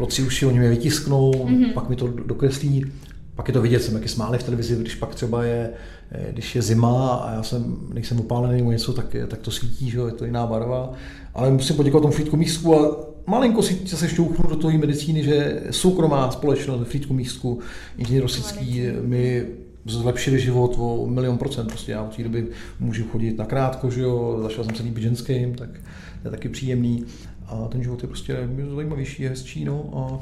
pro tři uši, oni mě vytisknou, mm-hmm. pak mi to dokreslí, pak je to vidět, jsem jaký smáli v televizi, když pak třeba je, eh, když je zima a já jsem, nejsem upálený nebo něco, tak, tak to svítí, že je to jiná barva. Ale musím poděkovat tomu Frýdku Místku a malinko si se šťouchnu do toho medicíny, že soukromá společnost Frýdku Místku, inženýr Rosický, mi zlepšili život o milion procent. Prostě já od té doby můžu chodit na krátko, že jo, začal jsem se líbit ženským, tak to je taky příjemný. A ten život je prostě zajímavější, je hezčí, no. A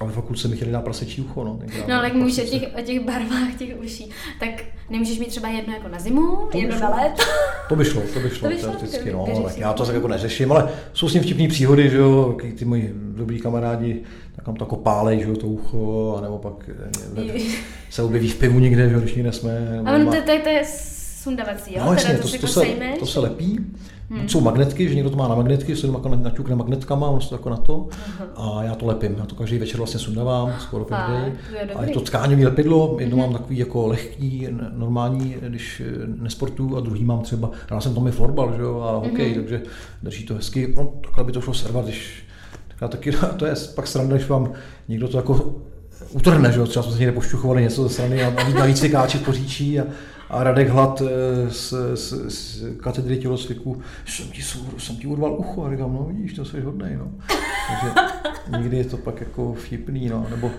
ale fakt se mi chtěli dát prasečí ucho, no. No ale jak mluvíš o těch, o těch barvách těch uší, tak nemůžeš mít třeba jedno jako na zimu, to jedno na léto? To by šlo, to by šlo, to by šlo teoreticky, no, tak já to tak jako neřeším, ale jsou s ním vtipné příhody, že jo, ty moji dobrý kamarádi, tak tam to jako pálej, že jo, to ucho, anebo pak eh, se objeví v pivu někde, že jo, když někde jsme. Ale to, to, to je sundavací, jo? No jasně, to, to, to, se, to se lepí. Hmm. Jsou magnetky, že někdo to má na magnetky, se jako naťukne magnetkama, ono se to jako na to. Uh-huh. A já to lepím. Já to každý večer vlastně sundavám, skoro každý. A je to tkáňový lepidlo, jedno uh-huh. mám takový jako lehký, normální, když eh, nesportu, a druhý mám třeba, já jsem tam i florbal, že jo, a hokej, uh-huh. takže drží to hezky. No, takhle by to šlo servat, když tak taky, (laughs) to je pak sranda, když vám někdo to jako utrhne, že jo? třeba jsme se někde pošťuchovali něco ze strany a navíc vykáčet poříčí a, a Radek Hlad eh, z, z, z katedry tělocviku, jsem ti, jsem ti urval ucho a říkám, no vidíš, to jsi hodnej, no. Takže někdy je to pak jako vtipný, no, nebo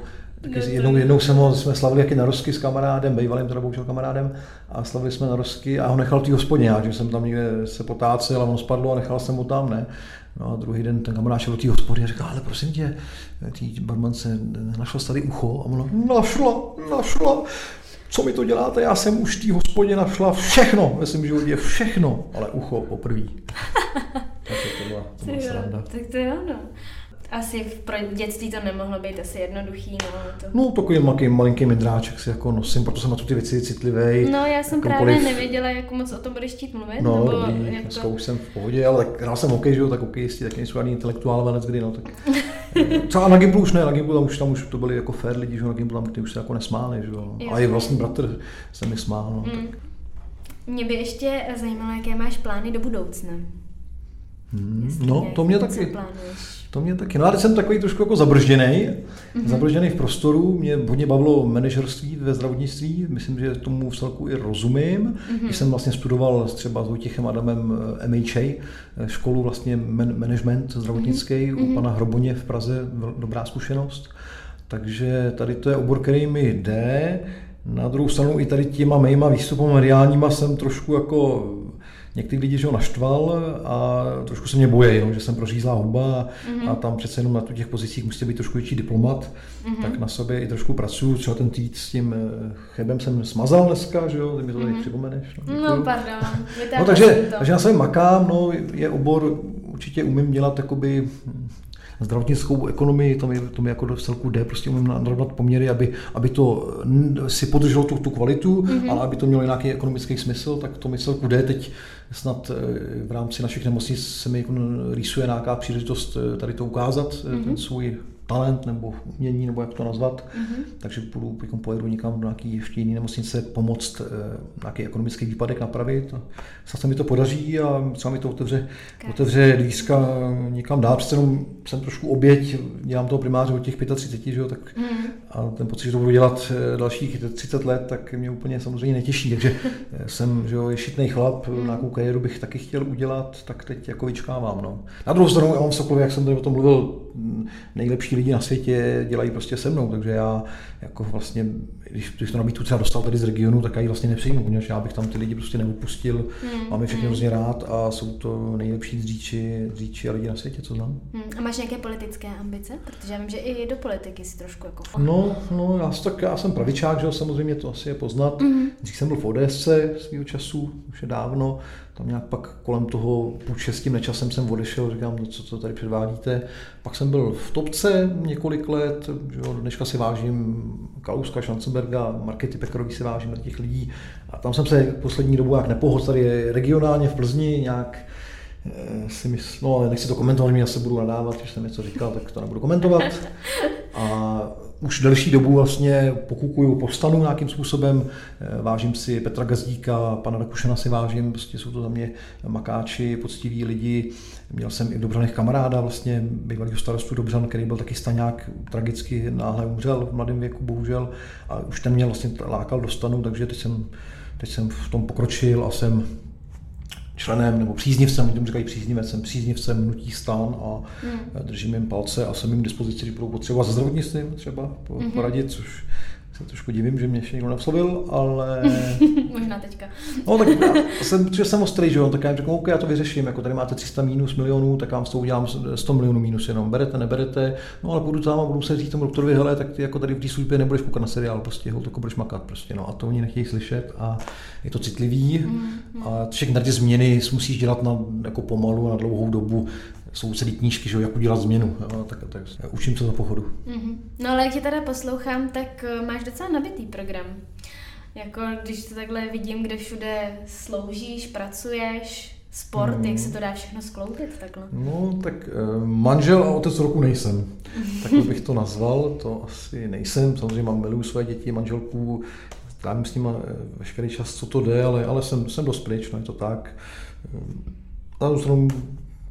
Taky jednou, jednou jsem ho, jsme slavili jaký narosky s kamarádem, bývalým teda bohužel kamarádem, a slavili jsme narosky a ho nechal v té hospodě, že jsem tam někde se potácel a on spadlo a nechal jsem ho tam, ne. No a druhý den ten kamarád šel do té hospody a říká, ale prosím tě, tý barmance našla tady ucho a ona, našla, našla, co mi to děláte, já jsem už v té hospodě našla všechno ve svém životě, všechno, ale ucho poprvé. (laughs) Takže to byla, to byla sranda. Tak to je ono. Asi pro dětství to nemohlo být asi jednoduchý. No, to... no takový malý, malinký midráček si jako nosím, proto jsem na ty věci citlivý. No já jsem právě poliv... nevěděla, jak moc o tom budeš chtít mluvit. No, nebo dobrý, jak dneska to... už jsem v pohodě, ale tak hrál jsem hokej, že jo, tak hokejisti taky nejsou žádný intelektuálové kdy, no, tak (laughs) Třeba na Gimplu už ne, na Gimplu tam už, tam už to byli jako fair lidi, že na Gimplu tam ty už se jako nesmáli, že jo. A i vlastní bratr se mi smál, no. Mm. Tak. Mě by ještě zajímalo, jaké máš plány do budoucna. Hmm, no, to mě taky. To mě taky. No a teď jsem takový trošku jako zabržděný, mm-hmm. zabržděný v prostoru. Mě hodně bavilo manažerství ve zdravotnictví. Myslím, že tomu v celku i rozumím. Mm-hmm. Když jsem vlastně studoval třeba s Vojtěchem Adamem eh, MHA, eh, školu vlastně man- management zdravotnický mm-hmm. u pana Hroboně v Praze, dobrá zkušenost. Takže tady to je obor, který mi jde. Na druhou stranu i tady těma mýma výstupama mediálníma jsem trošku jako některý lidi že ho naštval a trošku se mě boje, no, že jsem prořízlá huba mm-hmm. a tam přece jenom na těch pozicích musíte být trošku větší diplomat, mm-hmm. tak na sobě i trošku pracuju. Třeba ten tweet s tím eh, chebem jsem smazal dneska, že jo, ty mi to tady mm-hmm. připomeneš. No, no pardon. no takže, takže na sobě makám, no, je obor, určitě umím dělat jakoby zdravotnickou ekonomii, to mi, to mi jako do celku jde, prostě umím narovnat poměry, aby, aby to si podrželo tu, tu kvalitu, mm-hmm. ale aby to mělo nějaký ekonomický smysl, tak to mi celku jde. Teď snad eh, v rámci našich nemocnic se mi jako rýsuje nějaká příležitost eh, tady to ukázat, mm-hmm. ten svůj talent nebo umění, nebo jak to nazvat. Mm-hmm. Takže půjdu, jako pojedu někam do nějaké ještě jiné nemocnice pomoct eh, nějaký ekonomický výpadek napravit. Snad se mi to podaří a třeba mi to otevře, otevře dvířka někam dál. Přece jenom jsem trošku oběť, dělám toho primáře od těch 35, že jo, tak mm. a ten pocit, že to budu dělat eh, dalších 30 let, tak mě úplně samozřejmě netěší. Takže eh, jsem, že jo, je šitný chlap, mm. nějakou kariéru bych taky chtěl udělat, tak teď jako vyčkávám. No. Na druhou stranu, já mám Sokolově, jak jsem tady o tom mluvil, nejlepší lidi na světě dělají prostě se mnou, takže já jako vlastně, když, když to nabídku třeba dostal tady z regionu, tak já ji vlastně nepřijmu, protože já bych tam ty lidi prostě neupustil, hmm. mám je všechny hmm. hrozně rád a jsou to nejlepší dříči, dříči a lidi na světě, co znám. Hmm. A máš nějaké politické ambice? Protože já vím, že i do politiky si trošku jako No, no já, tak, já jsem pravičák, že samozřejmě to asi je poznat. Hmm. Když jsem byl v ODS svého času, už je dávno, tam nějak pak kolem toho půl šestím nečasem jsem odešel, říkám, no co to tady předvádíte. Pak jsem byl v topce několik let, že jo, dneška si vážím Kaluska, Schanzenberga, Markety Pekarový si vážím těch lidí. A tam jsem se poslední dobu jak nepohodl, tady regionálně v Plzni nějak eh, si myslím, no ale nechci to komentovat, mě se budu nadávat, když jsem něco říkal, tak to nebudu komentovat. A už delší dobu vlastně pokukuju, povstanu nějakým způsobem, eh, vážím si Petra Gazdíka, pana Rakušana si vážím, prostě jsou to za mě makáči, poctiví lidi. Měl jsem i v Dobřanech kamaráda, vlastně bývalý starostu Dobřan, který byl taky staňák, tragicky náhle umřel v mladém věku, bohužel, a už ten mě vlastně lákal do stanu, takže teď jsem, teď jsem v tom pokročil a jsem členem nebo příznivcem, tomu říkají příznivec, jsem příznivcem hnutí stan a hmm. držím jim palce a jsem jim k dispozici, když budou potřebovat za zdravotnictvím třeba mhm. poradit, hmm. což se trošku divím, že mě ještě někdo nevslovil, ale... (laughs) Možná teďka. no tak já jsem, protože jsem ostrý, že jo, tak já jim řeknu, OK, já to vyřeším, jako tady máte 300 minus milionů, tak vám s tou udělám 100 milionů minus jenom, berete, neberete, no ale budu tam a budu se říct tomu doktorovi, hele, tak ty jako tady v té službě nebudeš koukat na seriál, prostě, ho, to budeš makat, prostě, no. A to oni nechtějí slyšet a je to citlivý mm, mm. a všechny tady změny musíš dělat na, jako pomalu, na dlouhou dobu, jsou celý knížky, že jak udělat změnu, jo, tak, tak učím se za pochodu. Mm-hmm. No ale jak tě teda poslouchám, tak eh, máš docela nabitý program. Jako když to takhle vidím, kde všude sloužíš, pracuješ, sport, no. jak se to dá všechno skloubit takhle? No, tak eh, manžel a otec roku nejsem. (laughs) Takhle bych to nazval, to asi nejsem. Samozřejmě mám miluju své děti, manželku, trávím s nimi eh, veškerý čas, co to jde, ale, ale jsem, jsem dost pryč, no je to tak. Na druhou stranu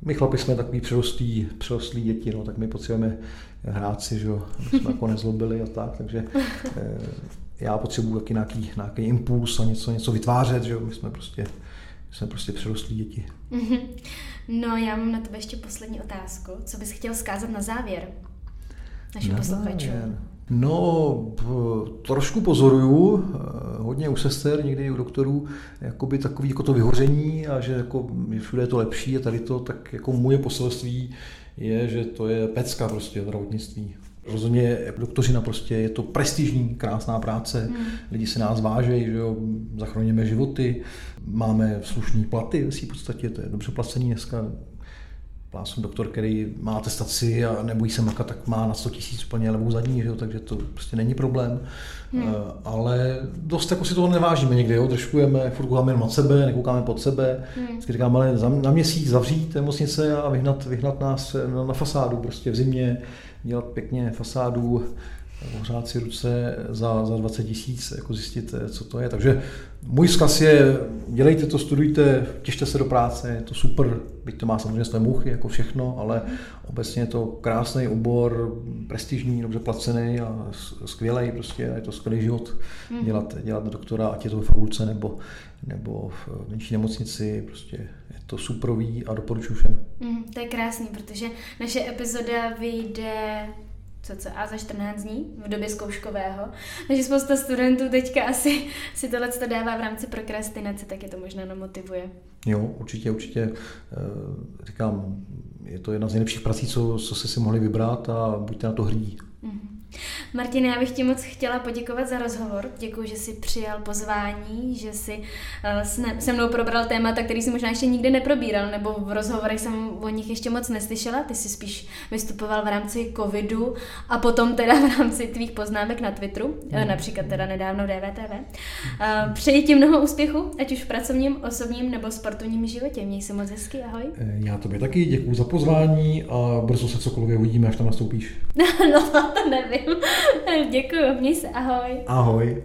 my chlapi jsme takový přerostlí, přerostlí děti, no, tak my potřebujeme hrát si, že aby jsme jako nezlobili a tak, takže eh, já potřebuji taky nějaký, nějaký impuls a něco, něco vytvářet, že my jsme prostě, jsme prostě přerostlí děti. No já mám na tebe ještě poslední otázku. Co bys chtěl zkázat na závěr našim posluchačům? No, trošku pozoruju, eh, hodně u sester, někdy i u doktorů, jakoby takový jako to vyhoření a že jako všude je to lepší a tady to, tak jako moje poselství je, že to je pecka prostě zdravotnictví. Rozhodně doktořina prostě je to prestižní, krásná práce, hmm. lidi se nás vážejí, že jo, zachraňujeme životy, máme slušné platy, v podstatě to je dobře placený dneska, plásnu doktor, který má atestaci a nebojí se makat, tak má na 100 tisíc úplně levou zadní, že jo? takže to prostě není problém. Hmm. Ale dost jako si toho nevážíme někdy, jo? držkujeme, furt koukáme jenom od sebe, nekoukáme pod sebe. Hmm. Vždycky říkáme, ale na měsíc zavřít nemocnice a vyhnat, vyhnat nás na, na fasádu prostě v zimě, dělat pěkně fasádu, ohřát si ruce za, za 20 tisíc, jako zjistit, co to je. Takže můj zkaz je, dělejte to, studujte, těšte se do práce, je to super, byť to má samozřejmě své muchy, jako všechno, ale obecně je to krásný obor, prestižní, dobře placený a skvělý, prostě je to skvělý život hmm. dělat, dělat na doktora, ať je to ve fakulce nebo, nebo v menší nemocnici, prostě je to superový a doporučuji všem. Mm, to je krásný, protože naše epizoda vyjde cca za 14 dní v době zkouškového. Takže spousta studentů teďka asi si tohle to dává v rámci prokrastinace, tak je to možná namotivuje. Jo, určitě, určitě. Eh, říkám, je to jedna z nejlepších prací, co, co se si mohli vybrat a buďte na to hrdí. Martina, já bych ti moc chtěla poděkovat za rozhovor. Děkuji, že jsi přijal pozvání, že jsi uh, se mnou probral témata, který si možná ještě nikdy neprobíral, nebo v rozhovorech jsem o nich ještě moc neslyšela. Ty jsi spíš vystupoval v rámci covidu a potom teda v rámci tvých poznámek na Twitteru, mm. například teda nedávno DVTV. Uh, přeji ti mnoho úspěchu, ať už v pracovním, osobním nebo sportovním životě. Měj se moc hezky, ahoj. Eh, já tobě taky děkuji za pozvání a brzo se cokoliv uvidíme, až tam nastoupíš. (laughs) no, to nevím. (laughs) Děkuji, měj se, ahoj. Ahoj.